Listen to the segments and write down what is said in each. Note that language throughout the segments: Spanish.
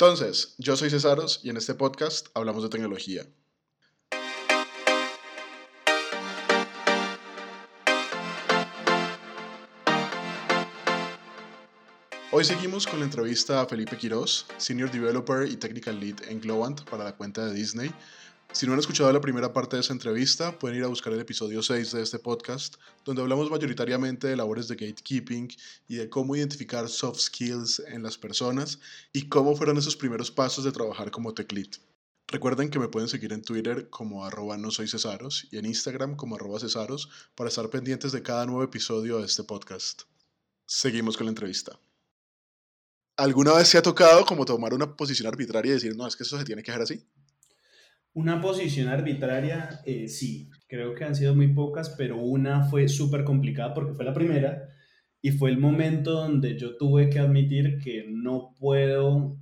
Entonces, yo soy Cesaros y en este podcast hablamos de tecnología. Hoy seguimos con la entrevista a Felipe Quiroz, Senior Developer y Technical Lead en Globant para la cuenta de Disney. Si no han escuchado la primera parte de esa entrevista, pueden ir a buscar el episodio 6 de este podcast, donde hablamos mayoritariamente de labores de gatekeeping y de cómo identificar soft skills en las personas y cómo fueron esos primeros pasos de trabajar como tech lead. Recuerden que me pueden seguir en Twitter como arroba no soy Cesaros y en Instagram como arroba Cesaros para estar pendientes de cada nuevo episodio de este podcast. Seguimos con la entrevista. ¿Alguna vez se ha tocado como tomar una posición arbitraria y decir, no, es que eso se tiene que hacer así? Una posición arbitraria, eh, sí, creo que han sido muy pocas, pero una fue súper complicada porque fue la primera y fue el momento donde yo tuve que admitir que no puedo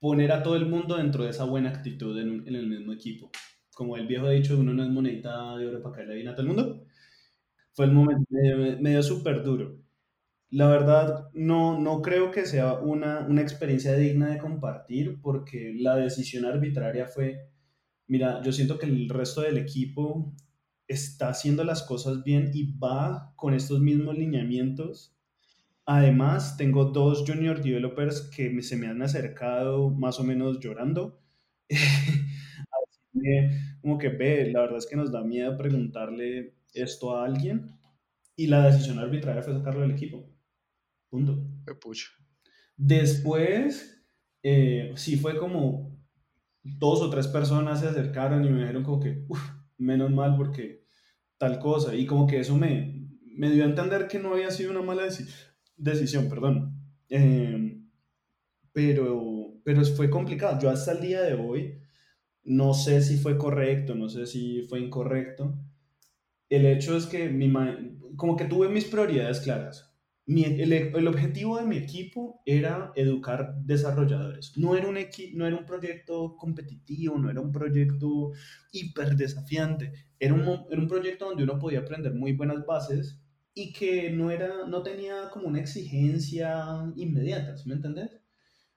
poner a todo el mundo dentro de esa buena actitud en, el mismo equipo. Como el viejo ha dicho, uno no es monedita de oro para caerle bien a todo el mundo. Fue el momento, me dio súper duro la verdad, no, no creo que sea una, una experiencia digna de compartir porque la decisión arbitraria fue, mira, yo siento que el resto del equipo está haciendo las cosas bien y va con estos mismos lineamientos. Además, tengo dos junior developers que se me han acercado más o menos llorando. como que ve, la verdad es que nos da miedo preguntarle esto a alguien y la decisión arbitraria fue sacarlo del equipo. Punto. Después, eh, sí fue como dos o tres personas se acercaron y me dijeron como que, menos mal porque tal cosa. Y como que eso me, me dio a entender que no había sido una mala decisión, perdón. Em, pero, pero fue complicado. Yo hasta el día de hoy no sé si fue correcto, no sé si fue incorrecto. El hecho es que mi, como que tuve mis prioridades claras el, objetivo de mi equipo era educar desarrolladores. No era, un no era un proyecto competitivo, no era un proyecto hiper desafiante. Era un, era un proyecto donde uno podía aprender muy buenas bases y que no, era, no tenía como una exigencia inmediata, ¿sí me entendés?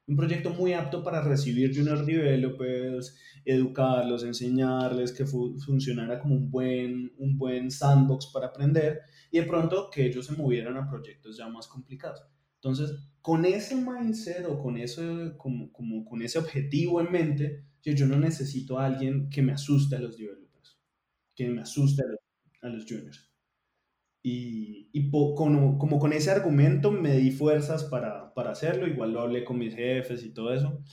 Un proyecto muy apto para recibir junior developers, educarlos, enseñarles que funcionara como un buen, un buen sandbox para aprender y de pronto que ellos se movieran a proyectos ya más complicados. Entonces, con ese mindset o con, eso, como, con ese objetivo en mente, yo, yo no necesito a alguien que me asuste a los developers, que me asuste a los, juniors. Y, y como, como, con ese argumento me di fuerzas para, para hacerlo, igual lo hablé con mis jefes y todo eso,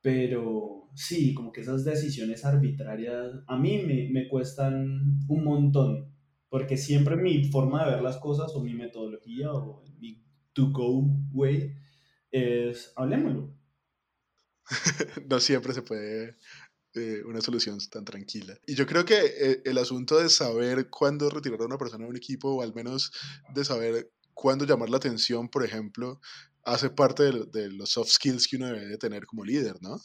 pero sí, como que esas decisiones arbitrarias a mí me, me cuestan un montón porque siempre mi forma de ver las cosas o mi metodología o mi to-go way es hablemoslo. no siempre se puede eh, una solución tan tranquila. Y yo creo que eh, el asunto de saber cuándo retirar a una persona de un equipo o al menos de saber cuándo llamar la atención, por ejemplo, hace parte de, de los soft skills que uno debe de tener como líder, ¿no?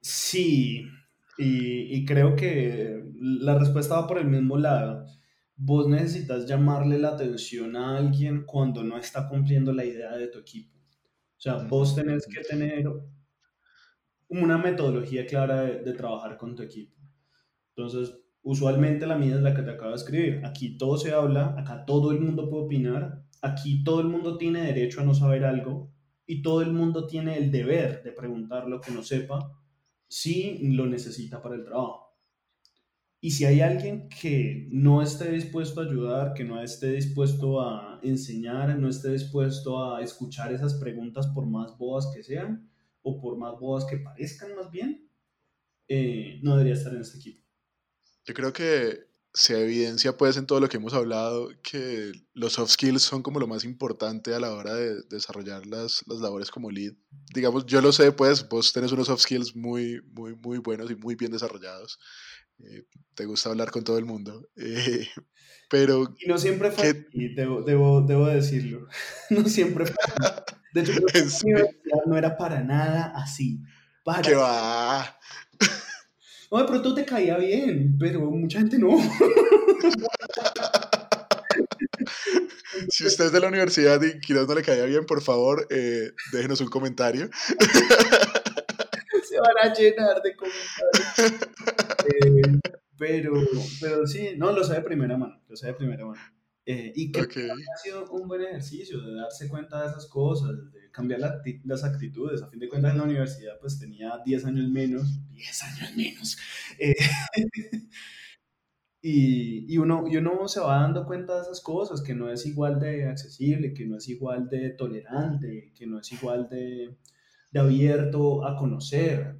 Sí, y, creo que la respuesta va por el mismo lado. Vos necesitas llamarle la atención a alguien cuando no está cumpliendo la idea de tu equipo. O sea, vos tenés que tener una metodología clara de, trabajar con tu equipo. Entonces, usualmente la mía es la que te acabo de escribir. Aquí todo se habla, acá todo el mundo puede opinar, aquí todo el mundo tiene derecho a no saber algo y todo el mundo tiene el deber de preguntar lo que no sepa si lo necesita para el trabajo. Y si hay alguien que no esté dispuesto a ayudar, que no esté dispuesto a enseñar, no esté dispuesto a escuchar esas preguntas por más boas que sean, o por más boas que parezcan más bien, eh, no debería estar en este equipo. Yo creo que se evidencia pues en todo lo que hemos hablado que los soft skills son como lo más importante a la hora de desarrollar las, las labores como lead. Digamos, yo lo sé pues, vos tenés unos soft skills muy, muy, muy buenos y muy bien desarrollados. Eh, te gusta hablar con todo el mundo. Eh, pero... Y no siempre fue así, debo, debo, debo, decirlo. no siempre fue De hecho, no era para nada así. Para ¿Qué va? No, de pronto te caía bien, pero mucha gente no. si usted es de la universidad y quizás no le caía bien, por favor, eh, déjenos un comentario. Se van a llenar de comentarios. Eh, pero, pero sí, no, lo sé de primera mano, lo sé de primera mano. Eh, y que ha sido un buen ejercicio de darse cuenta de esas cosas, de cambiar las actitudes. A fin de cuentas, en la universidad, pues tenía 10 años menos, 10 años menos. Eh, y, y, uno, y uno se va dando cuenta de esas cosas, que no es igual de accesible, que no es igual de tolerante, que no es igual de, de abierto a conocer,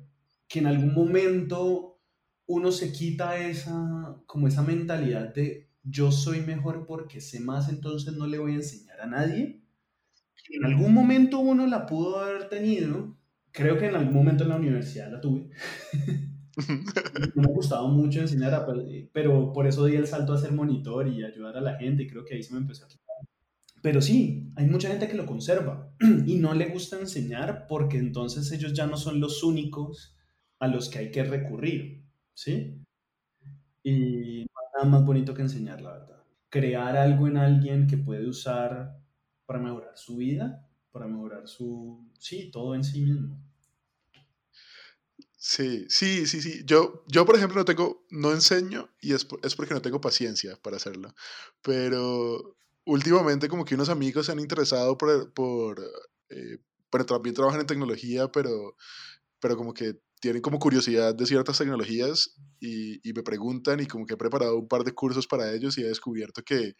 que en algún momento uno se quita esa, como esa mentalidad de yo soy mejor porque sé más, entonces no le voy a enseñar a nadie. En algún momento uno la pudo haber tenido, creo que en algún momento en la universidad la tuve. me ha gustado mucho enseñar, pero por eso di el salto a ser monitor y ayudar a la gente, y creo que ahí se me empezó a quitar. Pero sí, hay mucha gente que lo conserva y no le gusta enseñar porque entonces ellos ya no son los únicos a los que hay que recurrir, ¿sí? Y nada más bonito que enseñar, la verdad. Crear algo en alguien que puede usar para mejorar su vida, para mejorar su... Sí, todo en sí mismo. Sí, sí, sí, sí. Yo, yo por ejemplo, no tengo, no enseño y es, es porque no tengo paciencia para hacerlo. Pero últimamente como que unos amigos se han interesado por, por eh, también trabajan en tecnología, pero, pero como que tienen como curiosidad de ciertas tecnologías y, y, me preguntan y como que he preparado un par de cursos para ellos y he descubierto que,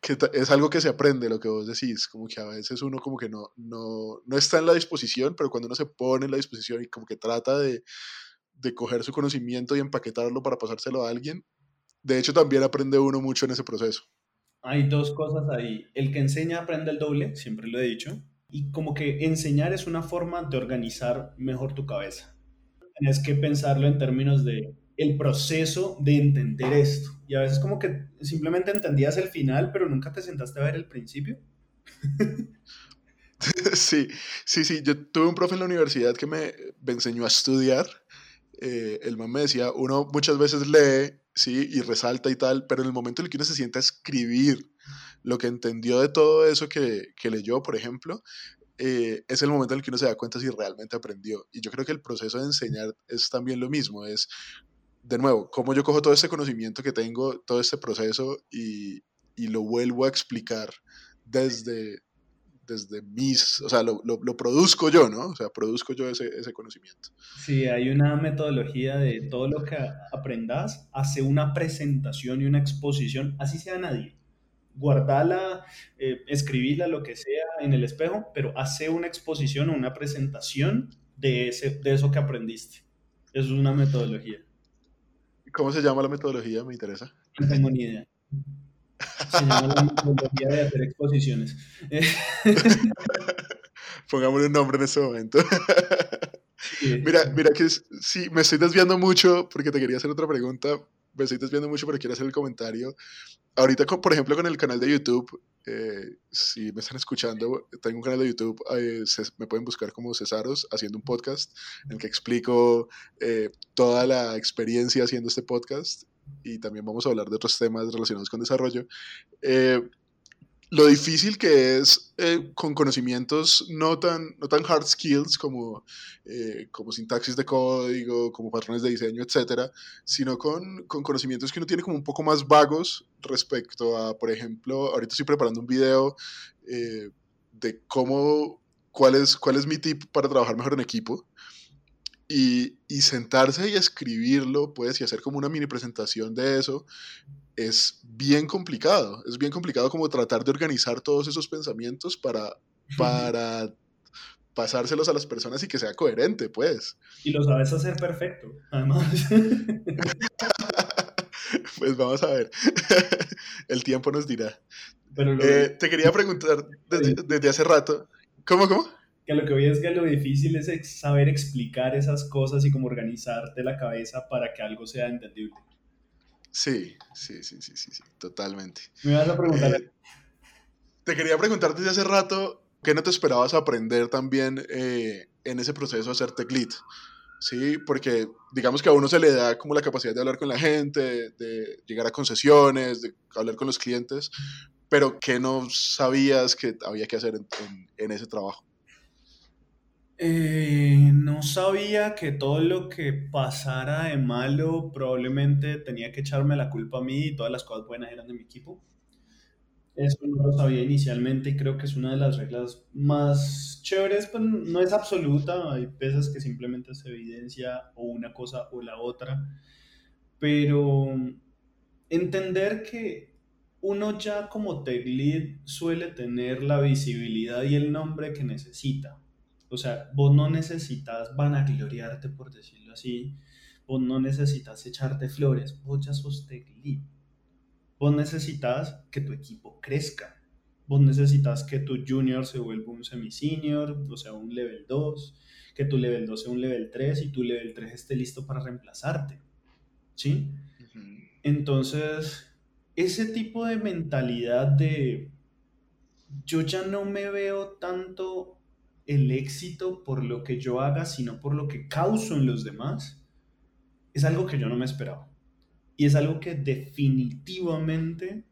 que es algo que se aprende, lo que vos decís, como que a veces uno como que no, no, no está en la disposición, pero cuando uno se pone en la disposición y como que trata de, de coger su conocimiento y empaquetarlo para pasárselo a alguien, de hecho también aprende uno mucho en ese proceso. Hay dos cosas ahí. El que enseña aprende el doble, siempre lo he dicho y como que enseñar es una forma de organizar mejor tu cabeza. Tienes que pensarlo en términos de el proceso de entender esto. Y a veces como que simplemente entendías el final, pero nunca te sentaste a ver el principio. Sí, sí, sí. Yo tuve un profe en la universidad que me, enseñó a estudiar. Eh, el man me decía, uno muchas veces lee, sí, y resalta y tal, pero en el momento en el que uno se sienta a escribir lo que entendió de todo eso que, que leyó, por ejemplo, eh, es el momento en el que uno se da cuenta si realmente aprendió. Y yo creo que el proceso de enseñar es también lo mismo, es, de nuevo, cómo yo cojo todo este conocimiento que tengo, todo este proceso y, y lo vuelvo a explicar desde, desde mis, o sea, lo, lo, produzco yo, ¿no? O sea, produzco yo ese, ese, conocimiento. Sí, hay una metodología de todo lo que aprendas, hace una presentación y una exposición, así sea nadie guardala, eh, escribirla, lo que sea en el espejo, pero hace una exposición o una presentación de, ese, de eso que aprendiste. Eso es una metodología. ¿Cómo se llama la metodología? Me interesa. No tengo ni idea. Se llama la metodología de hacer exposiciones. Pongámosle un nombre en este momento. Mira, mira que sí, me estoy desviando mucho porque te quería hacer otra pregunta. Me estoy desviando mucho, pero quiero hacer el comentario ahorita, por ejemplo, con el canal de YouTube, eh, si me están escuchando, tengo un canal de YouTube, eh, me pueden buscar como Cesaros, haciendo un podcast en el que explico eh, toda la experiencia haciendo este podcast y también vamos a hablar de otros temas relacionados con desarrollo lo difícil que es eh, con conocimientos no tan, no tan hard skills como, eh, como sintaxis de código, como patrones de diseño, etcétera, sino con, con, conocimientos que uno tiene como un poco más vagos respecto a, por ejemplo, ahorita estoy preparando un video eh, de cómo, cuál es, cuál es mi tip para trabajar mejor en equipo. Y, y sentarse y escribirlo, pues, y hacer como una mini presentación de eso, es bien complicado. Es bien complicado como tratar de organizar todos esos pensamientos para, para pasárselos a las personas y que sea coherente, pues. Y lo sabes hacer perfecto, además. pues vamos a ver. El tiempo nos dirá. Eh, te quería preguntar desde, hace rato. ¿Cómo, cómo? Que lo que voy es que lo difícil es saber explicar esas cosas y cómo organizarte la cabeza para que algo sea entendible. Sí, sí, sí, sí, sí, sí, totalmente. Me vas a preguntar. Eh, te quería preguntar desde hace rato, ¿qué no te esperabas aprender también eh, en ese proceso de hacer tech lead? Sí, porque digamos que a uno se le da como la capacidad de hablar con la gente, de llegar a concesiones, de hablar con los clientes, pero ¿qué no sabías que había que hacer en, ese trabajo? Eh, no sabía que todo lo que pasara de malo probablemente tenía que echarme la culpa a mí y todas las cosas buenas eran de mi equipo. Eso no lo sabía inicialmente y creo que es una de las reglas más chéveres, pues, no es absoluta, hay veces que simplemente se evidencia o una cosa o la otra, pero entender que uno ya como tech lead suele tener la visibilidad y el nombre que necesita. O sea, vos no necesitas vanagloriarte, por decirlo así, vos no necesitas echarte flores, vos ya sos tech lead Vos necesitas que tu equipo crezca. Vos necesitas que tu junior se vuelva un semi-senior, o sea, un level 2, que tu level 2 sea un level 3 y tu level 3 esté listo para reemplazarte. ¿Sí? Entonces, ese tipo de mentalidad de yo ya no me veo tanto el éxito por lo que yo haga, sino por lo que causo en los demás, es algo que yo no me esperaba. Y es algo que definitivamente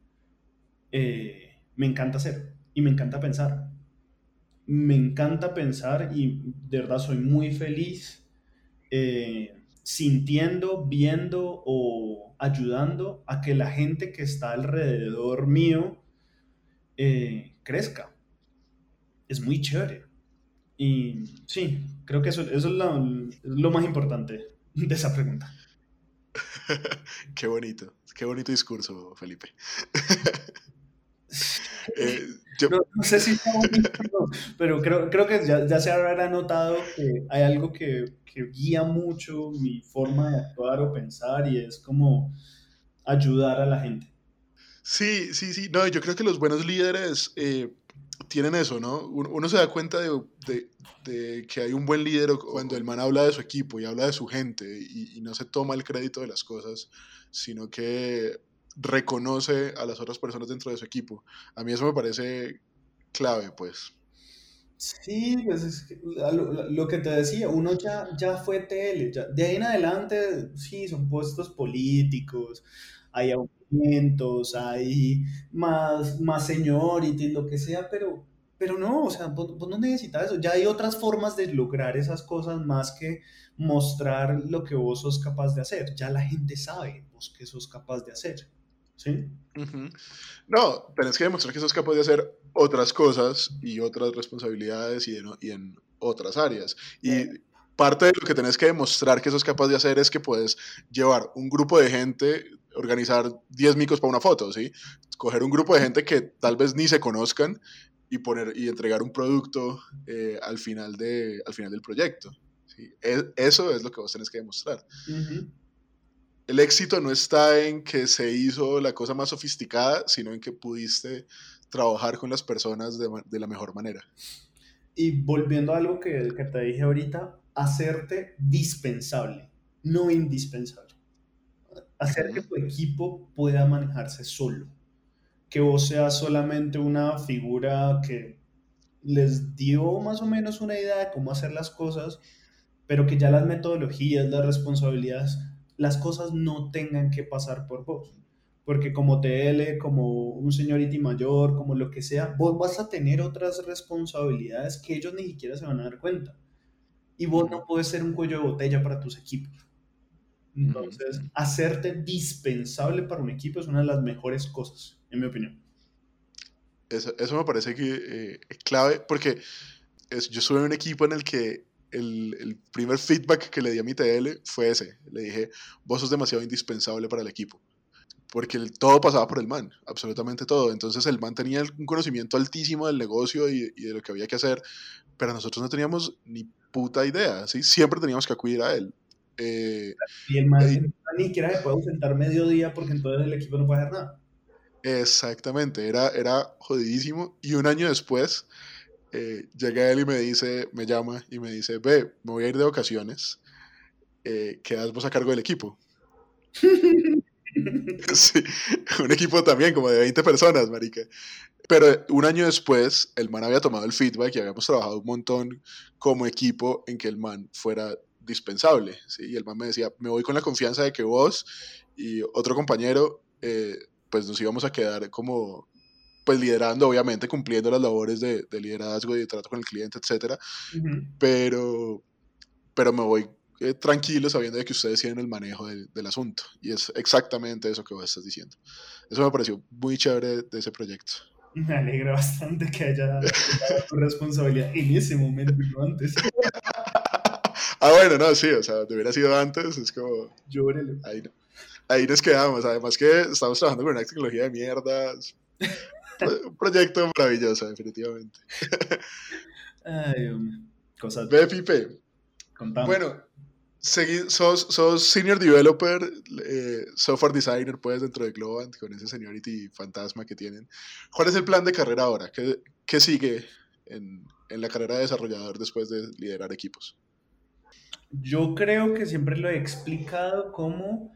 eh, me encanta hacer y me encanta pensar. Me encanta pensar y de verdad soy muy feliz eh, sintiendo, viendo o ayudando a que la gente que está alrededor mío eh, crezca. Es muy chévere. Y sí, creo que eso, eso es lo más importante de esa pregunta. qué bonito, qué bonito discurso, Felipe. Eh, no, sé si está bonito, pero creo, creo que ya, ya, se habrá notado que hay algo que, que, guía mucho mi forma de actuar o pensar y es como ayudar a la gente. Sí, sí, sí. No, yo creo que los buenos líderes eh, tienen eso, ¿no? Uno, se da cuenta de, que hay un buen líder cuando el man habla de su equipo y habla de su gente y, no se toma el crédito de las cosas, sino que reconoce a las otras personas dentro de su equipo. A mí eso me parece clave, pues. Sí, pues es lo, que te decía, uno ya, ya fue tele, de ahí en adelante, sí, son puestos políticos, hay hay más, más seniority, lo que sea, pero, pero no, o sea, vos, no necesitas eso. Ya hay otras formas de lograr esas cosas más que mostrar lo que vos sos capaz de hacer. Ya la gente sabe vos que sos capaz de hacer. ¿Sí? No, tenés que demostrar que sos capaz de hacer otras cosas y otras responsabilidades y, y en otras áreas. Y parte de lo que tenés que demostrar que sos capaz de hacer es que puedes llevar un grupo de gente organizar 10 micos para una foto, ¿sí? Coger un grupo de gente que tal vez ni se conozcan y, poner, y entregar un producto eh, al, final de, al final del proyecto. ¿sí? E, eso es lo que vos tenés que demostrar. El éxito no está en que se hizo la cosa más sofisticada, sino en que pudiste trabajar con las personas de, de la mejor manera. Y volviendo a algo que, que te dije ahorita, hacerte dispensable, no indispensable hacer que tu equipo pueda manejarse solo. Que vos seas solamente una figura que les dio más o menos una idea de cómo hacer las cosas, pero que ya las metodologías, las responsabilidades, las cosas no tengan que pasar por vos. Porque como TL, como un señority mayor, como lo que sea, vos vas a tener otras responsabilidades que ellos ni siquiera se van a dar cuenta. Y vos no puedes ser un cuello de botella para tus equipos. Entonces, hacerte dispensable para un equipo es una de las mejores cosas, en mi opinión. Eso, eso me parece que eh, es clave porque es, yo estuve en un equipo en el que el, el, primer feedback que le di a mi TL fue ese. Le dije, vos sos demasiado indispensable para el equipo. Porque todo pasaba por el man, absolutamente todo. Entonces el man tenía un conocimiento altísimo del negocio y, y de lo que había que hacer, pero nosotros no teníamos ni puta idea, ¿sí? Siempre teníamos que acudir a él. Eh, y el más ni siquiera se puede ausentar medio día porque entonces el equipo no puede hacer nada. Exactamente, era, era jodidísimo. Y un año después, eh, llega él y me dice, me llama y me dice, ve, me voy a ir de ocasiones, eh, quedas vos a cargo del equipo. sí, un equipo también como de 20 personas, marica. Pero un año después, el man había tomado el feedback y habíamos trabajado un montón como equipo en que el man fuera dispensable. ¿sí? Y el man me decía, me voy con la confianza de que vos y otro compañero, eh, pues nos íbamos a quedar como, pues liderando, obviamente, cumpliendo las labores de, de liderazgo y de trato con el cliente, etcétera. Pero, pero me voy eh, tranquilo sabiendo de que ustedes tienen el manejo del, del, asunto. Y es exactamente eso que vos estás diciendo. Eso me pareció muy chévere de ese proyecto. Me alegra bastante que haya tu responsabilidad en ese momento y no antes. ah, bueno, no, sí, o sea, te hubiera sido antes, es como... Llórelo. Ahí, ahí nos quedamos. Además que estamos trabajando con una tecnología de mierdas. Un proyecto maravilloso, definitivamente. Ay, hombre. Cosas. Ve, Pipe. Contame. Bueno, sos, sos, senior developer, eh, software designer, pues, dentro de Globant, con ese seniority fantasma que tienen. ¿Cuál es el plan de carrera ahora? ¿Qué, qué sigue en, en, la carrera de desarrollador después de liderar equipos? Yo creo que siempre lo he explicado como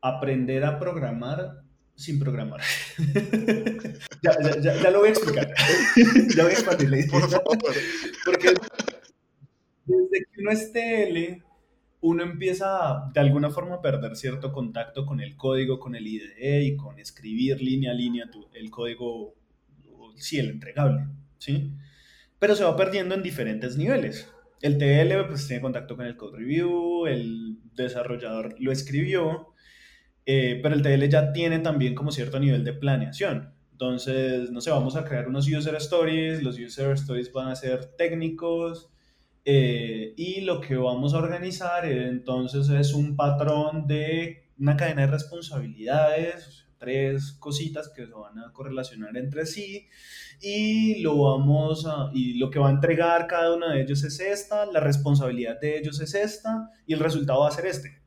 aprender a programar sin programar. ya, ya, ya, lo voy a explicar. ya voy a expandir Por favor. Porque desde que uno es TL, uno empieza de alguna forma a perder cierto contacto con el código, con el IDE y con escribir línea a línea el código, sí, el entregable, ¿sí? Pero se va perdiendo en diferentes niveles. El TL pues tiene contacto con el code review, el desarrollador lo escribió, eh, pero el TL ya tiene también como cierto nivel de planeación. Entonces, no sé, vamos a crear unos user stories, los user stories van a ser técnicos, eh, y lo que vamos a organizar entonces es un patrón de una cadena de responsabilidades, tres cositas que se van a correlacionar entre sí y lo vamos a, y lo que va a entregar cada uno de ellos es esta, la responsabilidad de ellos es esta y el resultado va a ser este.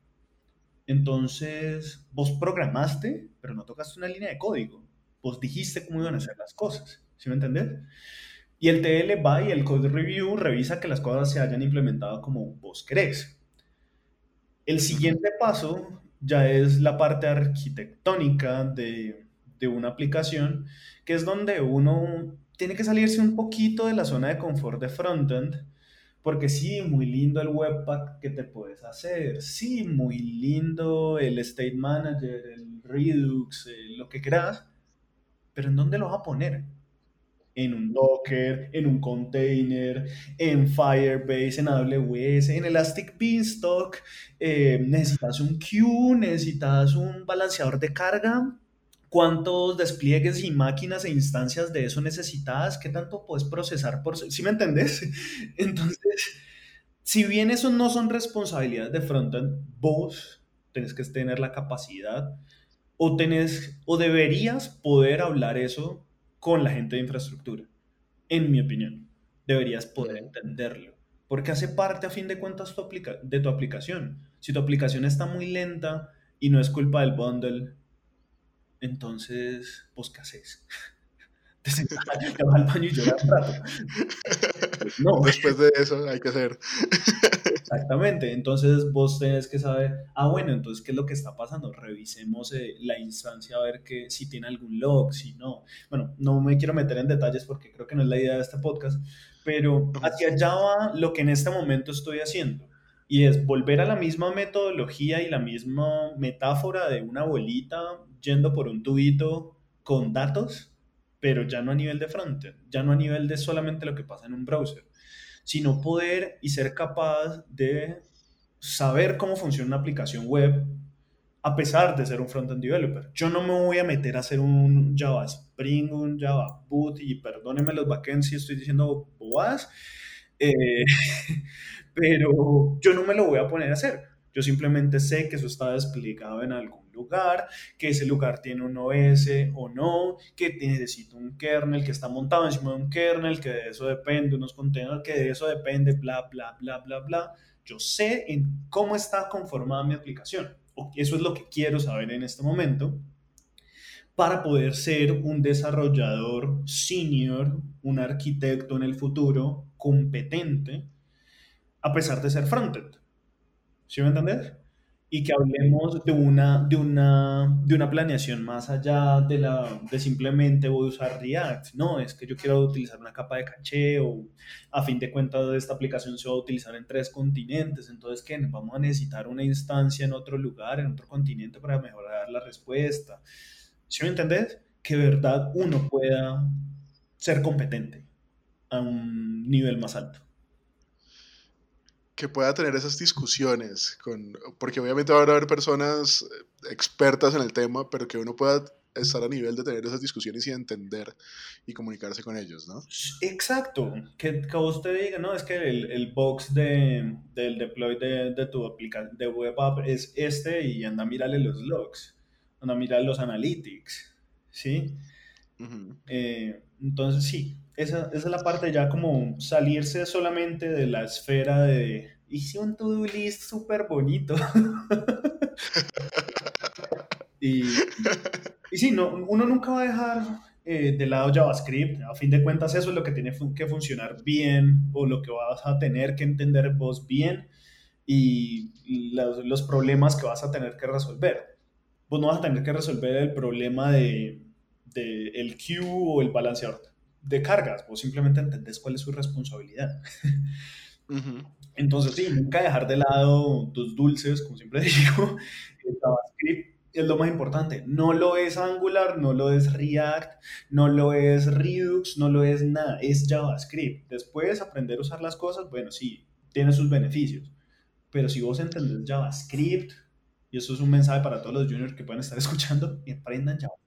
Entonces, vos programaste, pero no tocaste una línea de código. Vos dijiste cómo iban a ser las cosas. ¿Sí me entendés? Y el TL va y el code review revisa que las cosas se hayan implementado como vos querés. El siguiente paso ya es la parte arquitectónica de, de una aplicación, que es donde uno tiene que salirse un poquito de la zona de confort de frontend, porque sí, muy lindo el webpack que te puedes hacer, sí, muy lindo el state manager, el Redux, eh, lo que quieras, pero ¿en dónde lo vas a poner? En un Docker, en un container, en Firebase, en AWS, en Elastic Beanstalk, eh, necesitas un queue, necesitas un balanceador de carga, cuántos despliegues y máquinas e instancias de eso necesitas, qué tanto puedes procesar por... ¿Sí me entendés? Entonces, si bien eso no son responsabilidades de frontend, vos tenés que tener la capacidad o tenés o deberías poder hablar eso con la gente de infraestructura, en mi opinión. Deberías poder entenderlo, porque hace parte a fin de cuentas de tu aplicación. Si tu aplicación está muy lenta y no es culpa del bundle, entonces, ¿vos qué haces? Te vas al baño y lloras un rato. No. Después de eso hay que hacer. Exactamente, entonces vos tenés que saber, ah, bueno, entonces, ¿qué es lo que está pasando? Revisemos eh, la instancia a ver que, si tiene algún log, si no. Bueno, no me quiero meter en detalles porque creo que no es la idea de este podcast, pero hacia allá va lo que en este momento estoy haciendo. Y es volver a la misma metodología y la misma metáfora de una bolita yendo por un tubito con datos, pero ya no a nivel de frontend, ya no a nivel de solamente lo que pasa en un browser sino poder y ser capaz de saber cómo funciona una aplicación web a pesar de ser un front-end developer. Yo no me voy a meter a hacer un Java Spring, un Java Boot, y perdónenme los backends si estoy diciendo bobadas, eh, pero yo no me lo voy a poner a hacer. Yo simplemente sé que eso está desplegado en algún lugar, que ese lugar tiene un OS o no, que necesita un kernel que está montado encima de un kernel, que de eso depende, unos containers, que de eso depende, bla, bla, bla, bla, bla. Yo sé en cómo está conformada mi aplicación. Eso es lo que quiero saber en este momento para poder ser un desarrollador senior, un arquitecto en el futuro competente, a pesar de ser frontend. ¿Sí me entendés? Y que hablemos de una, de una, de una planeación más allá de, la, de simplemente voy a usar React. No, es que yo quiero utilizar una capa de caché o a fin de cuentas esta aplicación se va a utilizar en tres continentes. Entonces, ¿qué? Vamos a necesitar una instancia en otro lugar, en otro continente para mejorar la respuesta. ¿Sí me entendés? que verdad uno pueda ser competente a un nivel más alto. Que pueda tener esas discusiones, con, porque obviamente va a haber personas expertas en el tema, pero que uno pueda estar a nivel de tener esas discusiones y entender y comunicarse con ellos, ¿no? Exacto, que, que usted diga, no, es que el, el box de, del deploy de, de tu aplicación de web app es este y anda a mirarle los logs, anda a mirar los analytics, ¿sí? Eh, entonces sí, esa, es la parte ya como salirse solamente de la esfera de hice un to-do list súper bonito. y, y sí, no, uno nunca va a dejar eh, de lado JavaScript. A fin de cuentas, eso es lo que tiene que funcionar bien o lo que vas a tener que entender vos bien y los, los problemas que vas a tener que resolver. Vos no vas a tener que resolver el problema de, de el queue o el balanceador de cargas. Vos simplemente entendés cuál es su responsabilidad. Entonces, sí, nunca dejar de lado tus dulces, como siempre digo, JavaScript es lo más importante. No lo es Angular, no lo es React, no lo es Redux, no lo es nada, es JavaScript. Después aprender a usar las cosas, bueno, sí, tiene sus beneficios. Pero si vos entendés JavaScript, y eso es un mensaje para todos los juniors que pueden estar escuchando, aprendan JavaScript.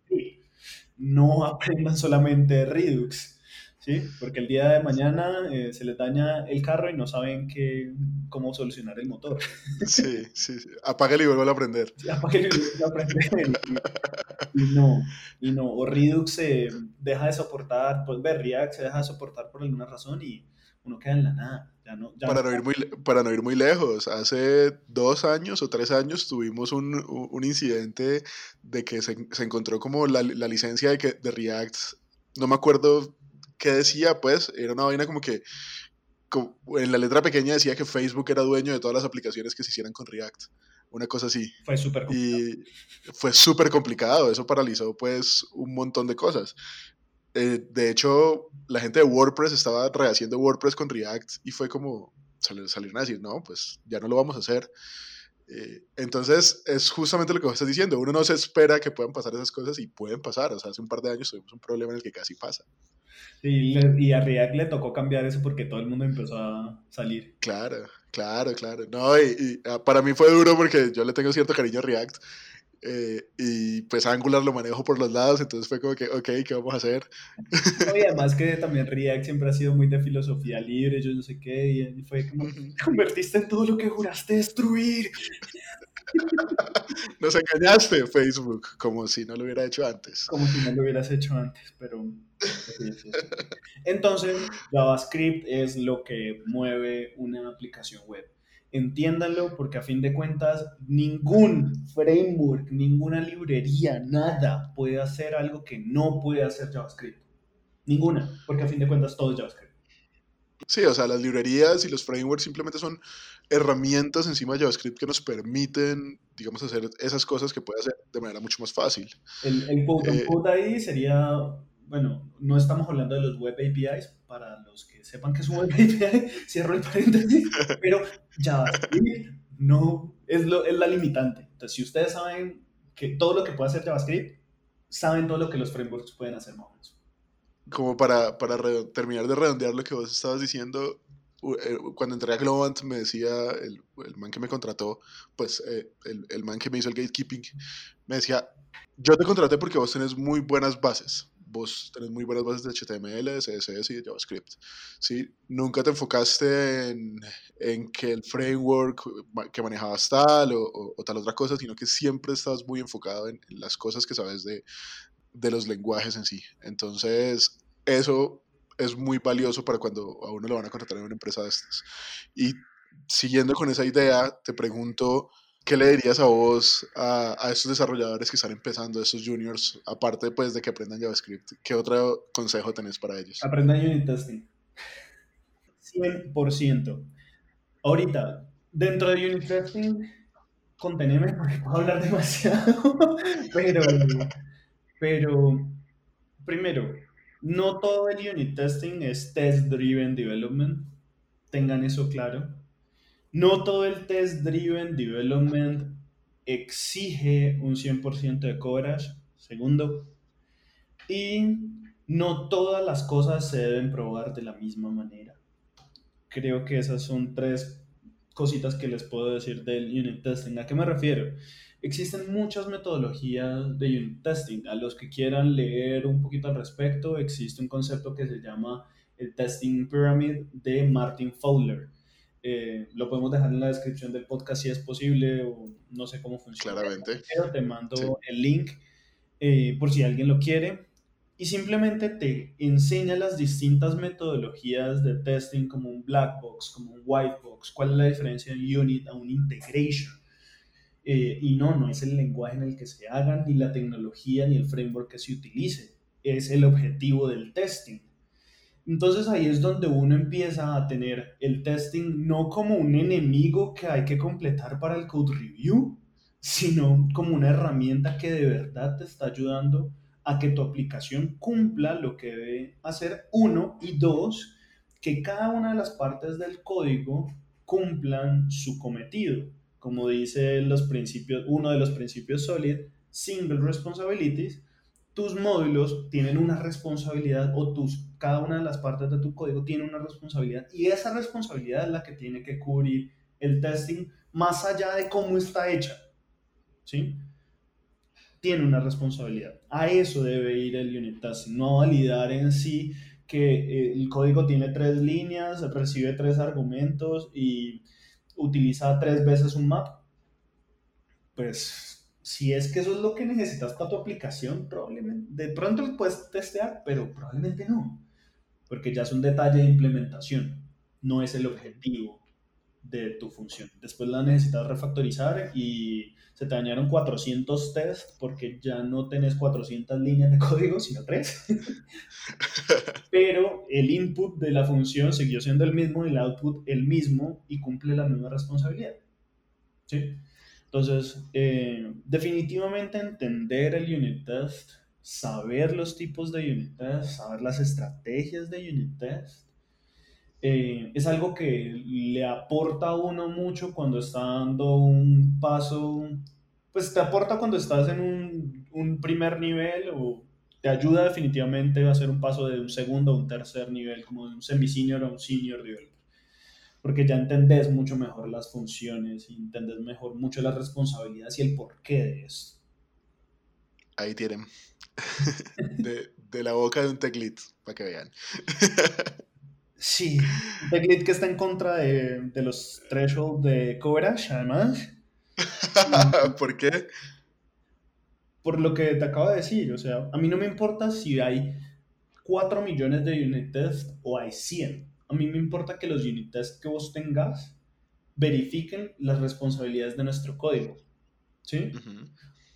No aprendan solamente Redux. ¿sí? Porque el día de mañana eh, se les daña el carro y no saben qué, cómo solucionar el motor. Sí, sí, sí. Apáguelo y vuelvo a aprender. Sí, apáguelo y vuelvo a aprender. Y, no, y no. O Redux se deja de soportar, pues ver, React se deja de soportar por alguna razón y uno queda en la nada. Ya no, ya para, no, ir muy, para no ir muy lejos, hace dos años o tres años tuvimos un, un incidente de que se, se encontró como la, la licencia de, que, de React, no me acuerdo qué decía, pues, era una vaina como que como, en la letra pequeña decía que Facebook era dueño de todas las aplicaciones que se hicieran con React. Una cosa así. Fue súper complicado. Y fue súper complicado. Eso paralizó pues un montón de cosas. Eh, de hecho, la gente de WordPress estaba rehaciendo WordPress con React y fue como salieron a decir, no, pues ya no lo vamos a hacer. Eh, entonces, es justamente lo que vos estás diciendo. Uno no se espera que puedan pasar esas cosas y pueden pasar. O sea, hace un par de años tuvimos un problema en el que casi pasa. Sí, y a React le tocó cambiar eso porque todo el mundo empezó a salir. Claro, claro, claro. No, y, y ah, para mí fue duro porque yo le tengo cierto cariño a React. Eh, y pues Angular lo manejo por los lados, entonces fue como que, ok, ¿qué vamos a hacer? No, y además que también React siempre ha sido muy de filosofía libre, yo no sé qué, y fue como, te convertiste en todo lo que juraste destruir. Nos engañaste, Facebook, como si no lo hubiera hecho antes. Como si no lo hubieras hecho antes, pero... Entonces, JavaScript es lo que mueve una aplicación web. Entiéndanlo porque a fin de cuentas ningún framework, ninguna librería, nada puede hacer algo que no puede hacer JavaScript. Ninguna, porque a fin de cuentas todo es JavaScript. Sí, o sea, las librerías y los frameworks simplemente son herramientas encima de JavaScript que nos permiten, digamos, hacer esas cosas que puede hacer de manera mucho más fácil. El, el eh, ahí sería, bueno, no estamos hablando de los web APIs, para los que sepan que es un web API, cierro el paréntesis, pero JavaScript no es, lo, es la limitante. Entonces, si ustedes saben que todo lo que puede hacer JavaScript, saben todo lo que los frameworks pueden hacer más. Como para, para terminar de redondear lo que vos estabas diciendo, eh, cuando entré a Globant me decía el, el man que me contrató, pues eh, el, el, man que me hizo el gatekeeping, me decía, yo te contraté porque vos tenés muy buenas bases vos tenés muy buenas bases de HTML, CSS y de JavaScript. ¿sí? Nunca te enfocaste en, en que el framework que manejabas tal o, o, tal otra cosa, sino que siempre estabas muy enfocado en, en las cosas que sabes de, de, los lenguajes en sí. Entonces, eso es muy valioso para cuando a uno lo van a contratar en una empresa de estas. Y siguiendo con esa idea, te pregunto ¿qué le dirías a vos a, a, estos desarrolladores que están empezando, a estos juniors, aparte pues, de que aprendan JavaScript? ¿Qué otro consejo tenés para ellos? Aprendan Unit Testing. 100%. Ahorita, dentro de Unit Testing, conteneme porque puedo hablar demasiado, pero, pero, primero, no todo el Unit Testing es Test Driven Development, tengan eso claro no todo el test driven development exige un 100% de coverage. Segundo, Y no todas las cosas se deben probar de la misma manera. Creo que esas son tres cositas que les puedo decir del unit testing. ¿A qué me refiero? Existen muchas metodologías de unit testing. A los que quieran leer un poquito al respecto, existe un concepto que se llama el Testing Pyramid de Martin Fowler. Eh, lo podemos dejar en la descripción del podcast si es posible o no sé cómo funciona. Claramente. Pero te mando el link eh, por si alguien lo quiere y simplemente te enseña las distintas metodologías de testing como un black box, como un white box, cuál es la diferencia de un unit a un integration. Eh, y no, no es el lenguaje en el que se hagan, ni la tecnología, ni el framework que se utilice, es el objetivo del testing. Entonces ahí es donde uno empieza a tener el testing no como un enemigo que hay que completar para el code review, sino como una herramienta que de verdad te está ayudando a que tu aplicación cumpla lo que debe hacer, uno, y dos, que cada una de las partes del código cumplan su cometido. Como dice los principios, uno de los principios SOLID, Single Responsibilities, tus módulos tienen una responsabilidad o tus, cada una de las partes de tu código tiene una responsabilidad y esa responsabilidad es la que tiene que cubrir el testing más allá de cómo está hecha. ¿Sí? Tiene una responsabilidad. A eso debe ir el unit testing, no validar en sí que eh, el código tiene tres líneas, recibe tres argumentos y utiliza tres veces un map. Pues si es que eso es lo que necesitas para tu aplicación, probablemente, de pronto puedes testear, pero probablemente no, porque ya es un detalle de implementación, no es el objetivo de tu función. Después la necesitas refactorizar y se te dañaron 400 tests porque ya no tenés 400 líneas de código, sino 3. Pero el input de la función siguió siendo el mismo y el output el mismo y cumple la misma responsabilidad. ¿Sí? Entonces, eh, definitivamente entender el unit test, saber los tipos de unit test, saber las estrategias de unit test, eh, es algo que le aporta a uno mucho cuando está dando un paso, pues te aporta cuando estás en un, primer nivel o te ayuda definitivamente a hacer un paso de un segundo a un tercer nivel, como de un semi-senior a un senior nivel porque ya entendés mucho mejor las funciones y entendés mejor mucho las responsabilidades y el porqué de eso. Ahí tienen. De, de la boca de un teclit, para que vean. Sí, un teclit que está en contra de, de los thresholds de coverage, además. ¿Por qué? Por lo que te acabo de decir, o sea, a mí no me importa si hay 4 millones de unit tests o hay 100 a mí me importa que los unit tests que vos tengas verifiquen las responsabilidades de nuestro código. ¿Sí?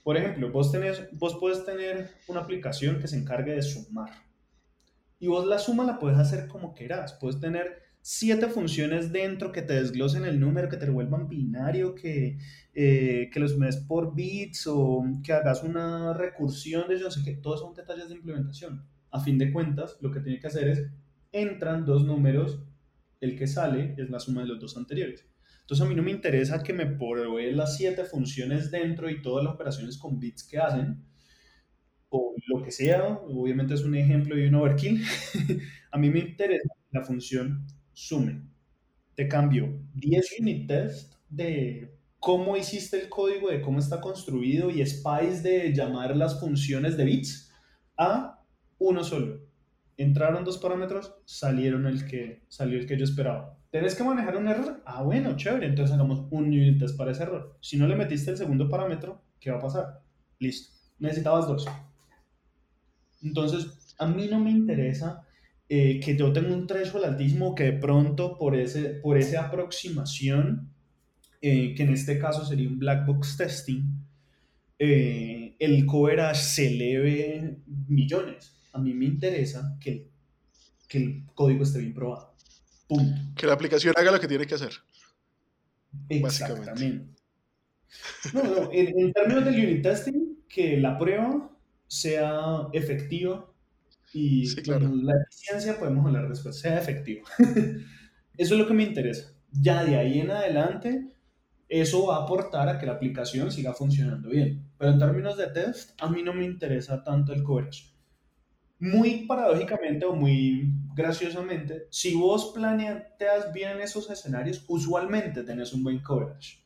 Por ejemplo, vos, tenés, vos puedes tener una aplicación que se encargue de sumar. Y vos la suma la puedes hacer como quieras. Puedes tener siete funciones dentro que te desglosen el número, que te vuelvan binario, que, eh, que los sumes por bits o que hagas una recursión de yo sé que todos son detalles de implementación. A fin de cuentas, lo que tiene que hacer es entran dos números, el que sale es la suma de los dos anteriores. Entonces a mí no me interesa que me provee las siete funciones dentro y todas las operaciones con bits que hacen, o lo que sea, obviamente es un ejemplo y un overkill. a mí me interesa la función sume. Te cambio 10 unit test de cómo hiciste el código, de cómo está construido y spice de llamar las funciones de bits a uno solo entraron dos parámetros, salieron el que, salió el que yo esperaba. ¿Tenés que manejar un error? Ah, bueno, chévere, entonces hagamos un unit test para ese error. Si no le metiste el segundo parámetro, ¿qué va a pasar? Listo, necesitabas dos. Entonces, a mí no me interesa eh, que yo tenga un threshold altísimo que de pronto por, ese, por esa aproximación, eh, que en este caso sería un black box testing, eh, el coverage se eleve millones a mí me interesa que, que el código esté bien probado. Punto. Que la aplicación haga lo que tiene que hacer. Exactamente. No, no, en, términos del unit testing, que la prueba sea efectiva y la eficiencia podemos hablar después, sea efectiva. eso es lo que me interesa. Ya de ahí en adelante, eso va a aportar a que la aplicación siga funcionando bien. Pero en términos de test, a mí no me interesa tanto el coverage muy paradójicamente o muy graciosamente, si vos planeas bien esos escenarios, usualmente tenés un buen coverage.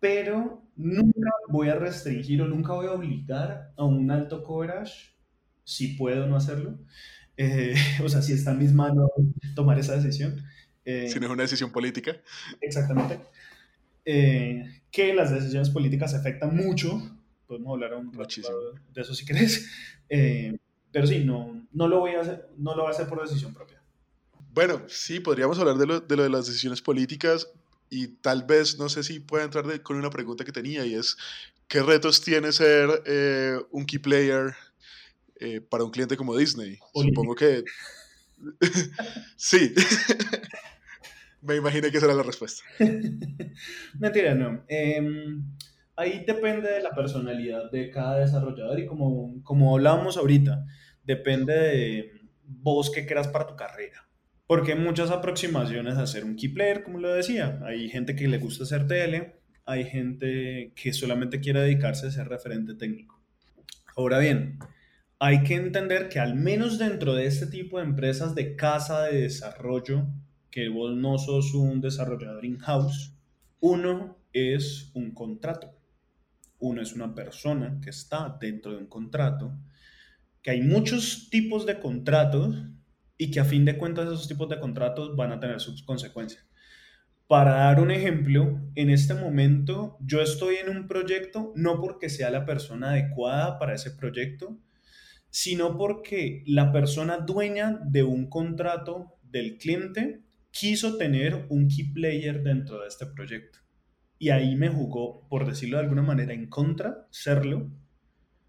Pero nunca voy a restringir o nunca voy a obligar a un alto coverage si puedo no hacerlo. Eh, o sea, si está en mis manos tomar esa decisión. Eh, si no es una decisión política. Exactamente. Eh, que las decisiones políticas afectan mucho. Podemos hablar un rato de eso si querés. pero sí, no, no, lo voy a hacer, no lo voy a hacer por decisión propia. Bueno, sí, podríamos hablar de lo, de lo de las decisiones políticas y tal vez, no sé si pueda entrar con una pregunta que tenía y es, ¿qué retos tiene ser un key player eh, para un cliente como Disney? Supongo que... sí. Me imaginé que esa era la respuesta. Mentira, no. Em, ahí depende de la personalidad de cada desarrollador y como, como hablábamos ahorita, depende de vos que quieras para tu carrera. Porque hay muchas aproximaciones a ser un key player, como lo decía. Hay gente que le gusta hacer tele, hay gente que solamente quiere dedicarse a ser referente técnico. Ahora bien, hay que entender que al menos dentro de este tipo de empresas de casa de desarrollo, que vos no sos un desarrollador in-house, uno es un contrato. Uno es una persona que está dentro de un contrato, que hay muchos tipos de contratos y que a fin de cuentas esos tipos de contratos van a tener sus consecuencias. Para dar un ejemplo, en este momento yo estoy en un proyecto no porque sea la persona adecuada para ese proyecto, sino porque la persona dueña de un contrato del cliente quiso tener un key player dentro de este proyecto. Y ahí me jugó, por decirlo de alguna manera, en contra, serlo,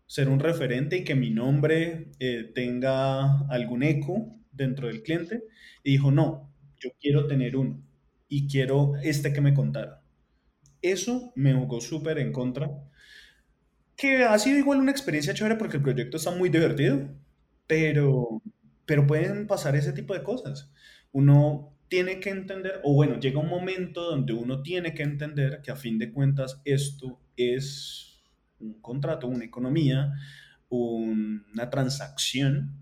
ser un referente y que mi nombre eh, tenga algún eco dentro del cliente. Y dijo, no, yo quiero tener uno y quiero este que me contara. Eso me jugó súper en contra que ha sido igual una experiencia chévere porque el proyecto está muy divertido, pero, pero pueden pasar ese tipo de cosas. Uno tiene que entender, o bueno, llega un momento donde uno tiene que entender que a fin de cuentas esto es un contrato, una economía, una transacción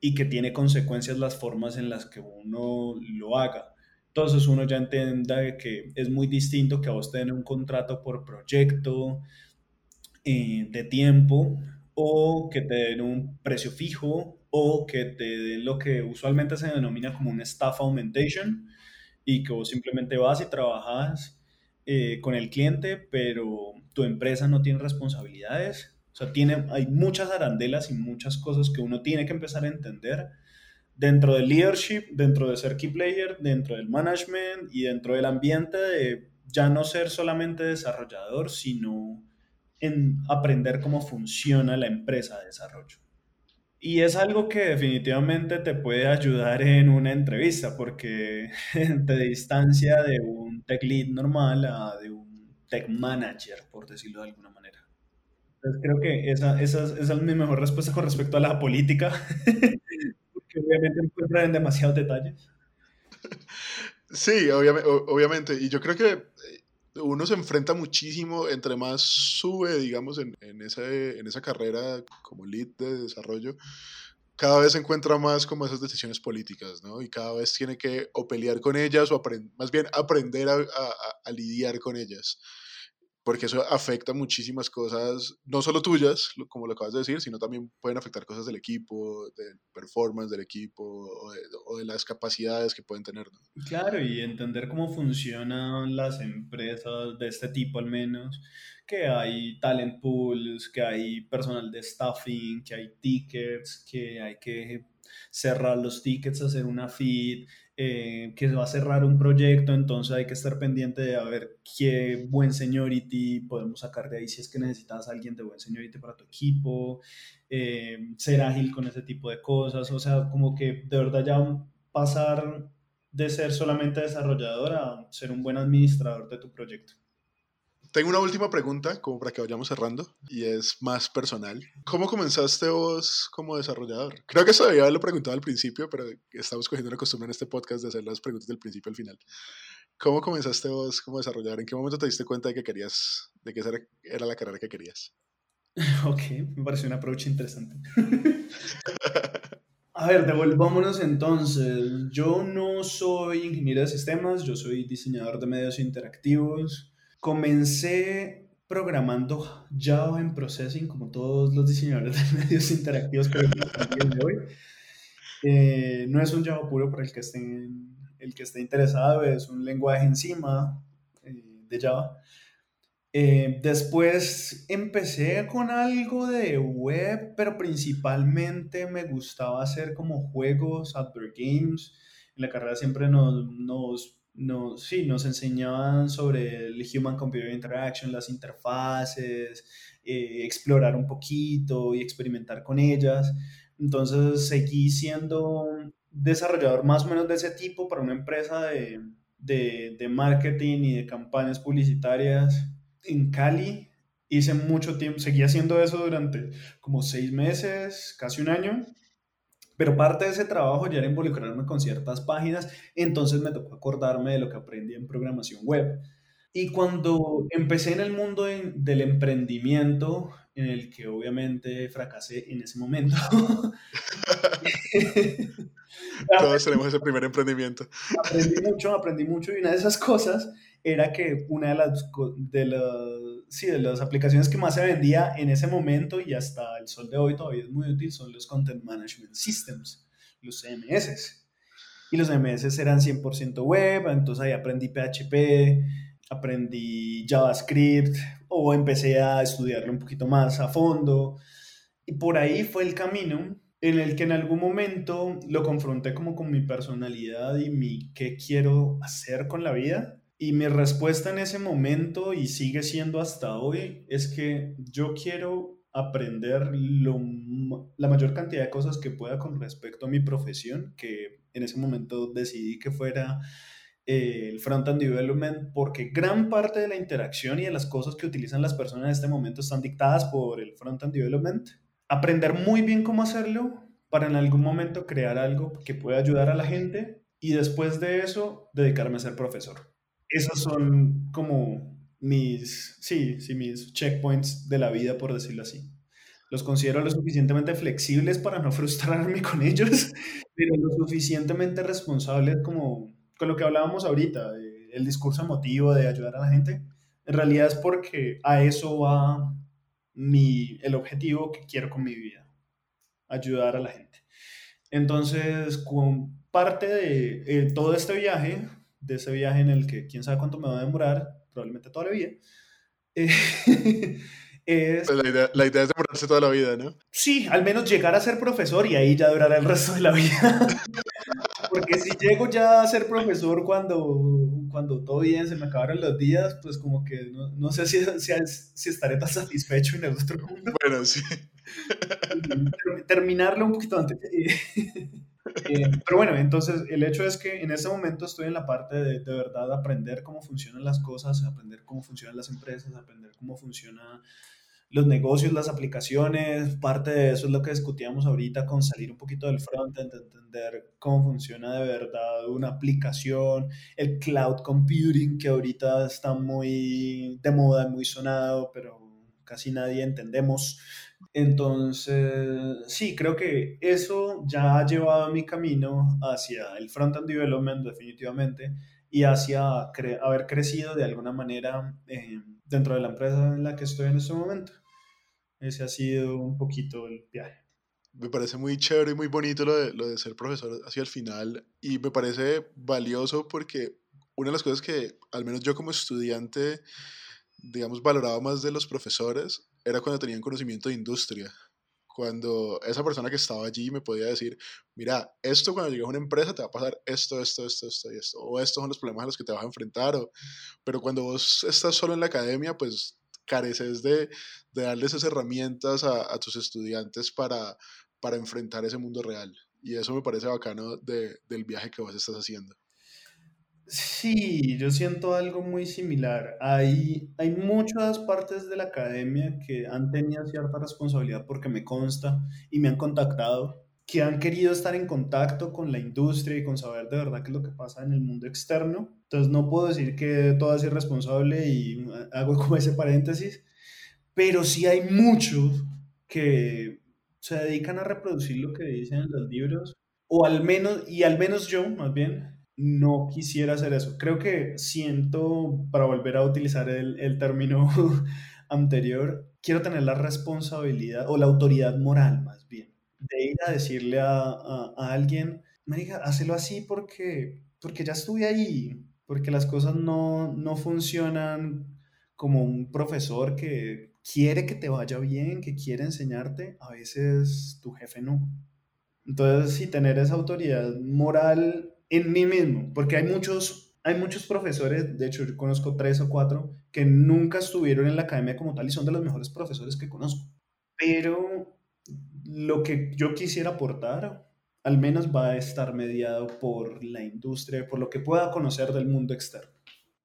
y que tiene consecuencias las formas en las que uno lo haga. Entonces uno ya entienda que es muy distinto que a vos tener un contrato por proyecto, eh, de tiempo o que te den un precio fijo o que te den lo que usualmente se denomina como un staff augmentation y que simplemente vas y trabajas eh, con el cliente, pero tu empresa no tiene responsabilidades. O sea, tiene, hay muchas arandelas y muchas cosas que uno tiene que empezar a entender dentro del leadership, dentro de ser key player, dentro del management y dentro del ambiente de ya no ser solamente desarrollador, sino en aprender cómo funciona la empresa de desarrollo. Y es algo que definitivamente te puede ayudar en una entrevista porque te distancia de un tech lead normal a de un tech manager, por decirlo de alguna manera. Entonces creo que esa, esa, esa es mi mejor respuesta con respecto a la política, porque obviamente encuentra en demasiados detalles. Sí, obviamente. Y yo creo que uno se enfrenta muchísimo, entre más sube, digamos, en, en, en esa carrera como lead de desarrollo, cada vez se encuentra más como esas decisiones políticas, ¿no? Y cada vez tiene que o pelear con ellas o más bien aprender a, a, a lidiar con ellas porque eso afecta muchísimas cosas, no solo tuyas, como lo acabas de decir, sino también pueden afectar cosas del equipo, del performance del equipo o de, las capacidades que pueden tener. Claro, y entender cómo funcionan las empresas de este tipo al menos, que hay talent pools, que hay personal de staffing, que hay tickets, que hay que cerrar los tickets, hacer una feed, eh, que va a cerrar un proyecto, entonces hay que estar pendiente de a ver qué buen seniority podemos sacar de ahí si es que necesitas a alguien de buen seniority para tu equipo, eh, ser ágil con ese tipo de cosas, o sea, como que de verdad ya pasar de ser solamente desarrollador a ser un buen administrador de tu proyecto. Tengo una última pregunta, como para que vayamos cerrando, y es más personal. ¿Cómo comenzaste vos como desarrollador? Creo que eso debía haberlo preguntado al principio, pero estamos cogiendo la costumbre en este podcast de hacer las preguntas del principio al final. ¿Cómo comenzaste vos como desarrollador? ¿En qué momento te diste cuenta de que querías, de que esa era la carrera que querías? Ok, me parece un approach interesante. A ver, devolvámonos entonces. Yo no soy ingeniero de sistemas, yo soy diseñador de medios interactivos. Comencé programando Java en Processing, como todos los diseñadores de medios interactivos que de hoy. Eh, no es un Java puro para el que esté, el que esté interesado, es un lenguaje encima eh, de Java. Eh, después empecé con algo de web, pero principalmente me gustaba hacer como juegos, outdoor games. En la carrera siempre nos, nos, nos, sí, nos enseñaban sobre el Human Computer Interaction, las interfaces, eh, explorar un poquito y experimentar con ellas. Entonces seguí siendo desarrollador más o menos de ese tipo para una empresa de, de, de marketing y de campañas publicitarias en Cali. Hice mucho tiempo, seguí haciendo eso durante como seis meses, casi un año. Pero parte de ese trabajo ya era involucrarme con ciertas páginas, entonces me tocó acordarme de lo que aprendí en programación web. Y cuando empecé en el mundo del emprendimiento, en el que obviamente fracasé en ese momento. Todos tenemos ese primer emprendimiento. Aprendí mucho, aprendí mucho y una de esas cosas era que una de las, de, sí, de las aplicaciones que más se vendía en ese momento y hasta el sol de hoy todavía es muy útil son los Content Management Systems, los CMS. Y los CMS eran 100% web, entonces ahí aprendí PHP, aprendí JavaScript o empecé a estudiarlo un poquito más a fondo. Y por ahí fue el camino en el que en algún momento lo confronté como con mi personalidad y mi qué quiero hacer con la vida y mi respuesta en ese momento, y sigue siendo hasta hoy, es que yo quiero aprender la mayor cantidad de cosas que pueda con respecto a mi profesión, que en ese momento decidí que fuera eh, el front-end development, porque gran parte de la interacción y de las cosas que utilizan las personas en este momento están dictadas por el front-end development. Aprender muy bien cómo hacerlo para en algún momento crear algo que pueda ayudar a la gente y después de eso dedicarme a ser profesor esos son como mis, sí, sí, mis checkpoints de la vida, por decirlo así. Los considero lo suficientemente flexibles para no frustrarme con ellos, pero lo suficientemente responsables como con lo que hablábamos ahorita, el discurso emotivo de ayudar a la gente. En realidad es porque a eso va mi, el objetivo que quiero con mi vida, ayudar a la gente. Entonces, con parte de eh, todo este viaje, de ese viaje en el que quién sabe cuánto me va a demorar, probablemente toda la vida. Eh, es, pues la, idea, la, idea, es demorarse toda la vida, ¿no? Sí, al menos llegar a ser profesor y ahí ya durará el resto de la vida. Porque si llego ya a ser profesor cuando, cuando todo bien, se me acabaron los días, pues como que no, no sé si, si, si, estaré tan satisfecho en el otro mundo. Bueno, sí. Terminarlo un poquito antes. Eh, pero bueno, entonces el hecho es que en ese momento estoy en la parte de, de verdad aprender cómo funcionan las cosas, aprender cómo funcionan las empresas, aprender cómo funcionan los negocios, las aplicaciones. Parte de eso es lo que discutíamos ahorita con salir un poquito del frontend, entender cómo funciona de verdad una aplicación, el cloud computing que ahorita está muy de moda, muy sonado, pero casi nadie entendemos. Entonces, sí, creo que eso ya ha llevado mi camino hacia el front-end development definitivamente y hacia haber crecido de alguna manera eh, dentro de la empresa en la que estoy en este momento. Ese ha sido un poquito el viaje. Me parece muy chévere y muy bonito lo de, lo de ser profesor hacia el final y me parece valioso porque una de las cosas que al menos yo como estudiante digamos, valoraba más de los profesores era cuando tenían conocimiento de industria. Cuando esa persona que estaba allí me podía decir, mira, esto cuando llegues a una empresa te va a pasar esto, esto, esto, esto y esto. O estos son los problemas a los que te vas a enfrentar. O... Pero cuando vos estás solo en la academia, pues careces de, de darles esas herramientas a, a, tus estudiantes para, para enfrentar ese mundo real. Y eso me parece bacano de, del viaje que vos estás haciendo. Sí, yo siento algo muy similar. Hay, hay muchas partes de la academia que han tenido cierta responsabilidad porque me consta y me han contactado, que han querido estar en contacto con la industria y con saber de verdad qué es lo que pasa en el mundo externo. Entonces no puedo decir que todo es irresponsable y hago como ese paréntesis, pero sí hay muchos que se dedican a reproducir lo que dicen en los libros, o al menos, y al menos yo, más bien, no quisiera hacer eso. Creo que siento, para volver a utilizar el, el término anterior, quiero tener la responsabilidad o la autoridad moral, más bien, de ir a decirle a, a, a alguien, me diga, hazlo así porque, porque ya estuve ahí, porque las cosas no, no funcionan como un profesor que quiere que te vaya bien, que quiere enseñarte, a veces tu jefe no. Entonces, sí, tener esa autoridad moral en mí mismo, porque hay muchos, hay muchos profesores, de hecho yo conozco tres o cuatro, que nunca estuvieron en la academia como tal y son de los mejores profesores que conozco. Pero lo que yo quisiera aportar, al menos va a estar mediado por la industria, por lo que pueda conocer del mundo externo.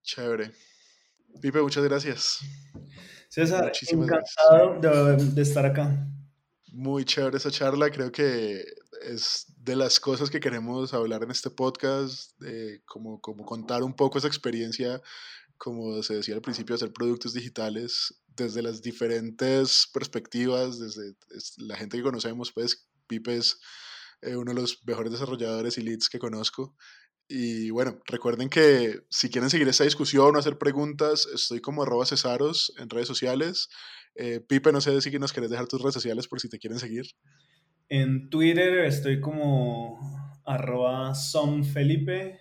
Chévere. Pipe, muchas gracias. César, Muchísimas encantado De, de estar acá. Muy chévere esa charla, creo que es de las cosas que queremos hablar en este podcast, como, como contar un poco esa experiencia, como se decía al principio, hacer productos digitales desde las diferentes perspectivas, desde la gente que conocemos, pues Pipe es eh, uno de los mejores desarrolladores y leads que conozco. Y bueno, recuerden que si quieren seguir esta discusión o hacer preguntas, estoy como arroba cesaros en redes sociales. Eh, Pipe, no sé si nos quieres dejar tus redes sociales por si te quieren seguir. En Twitter estoy como arroba somfelipe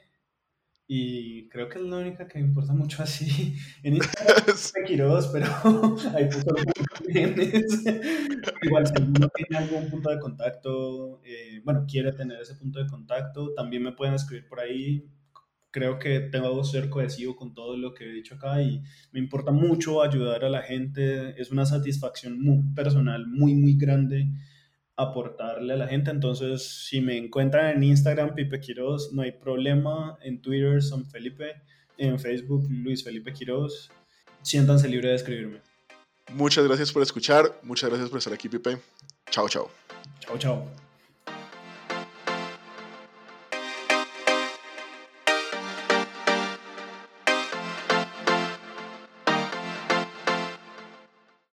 y creo que es la única que me importa mucho así. En Instagram Quiroz, pero hay pocos Igual si alguno tiene algún punto de contacto, eh, bueno, quiere tener ese punto de contacto, también me pueden escribir por ahí. Creo que tengo que ser cohesivo con todo lo que he dicho acá y me importa mucho ayudar a la gente. Es una satisfacción muy personal muy, muy grande aportarle a la gente. Entonces, si me encuentran en Instagram, Pipe Quiroz, no hay problema. En Twitter, son Felipe. En Facebook, Luis Felipe Quiroz. Siéntanse libre de escribirme. Muchas gracias por escuchar. Muchas gracias por estar aquí, Pipe. Chao, chao. Chao, chao.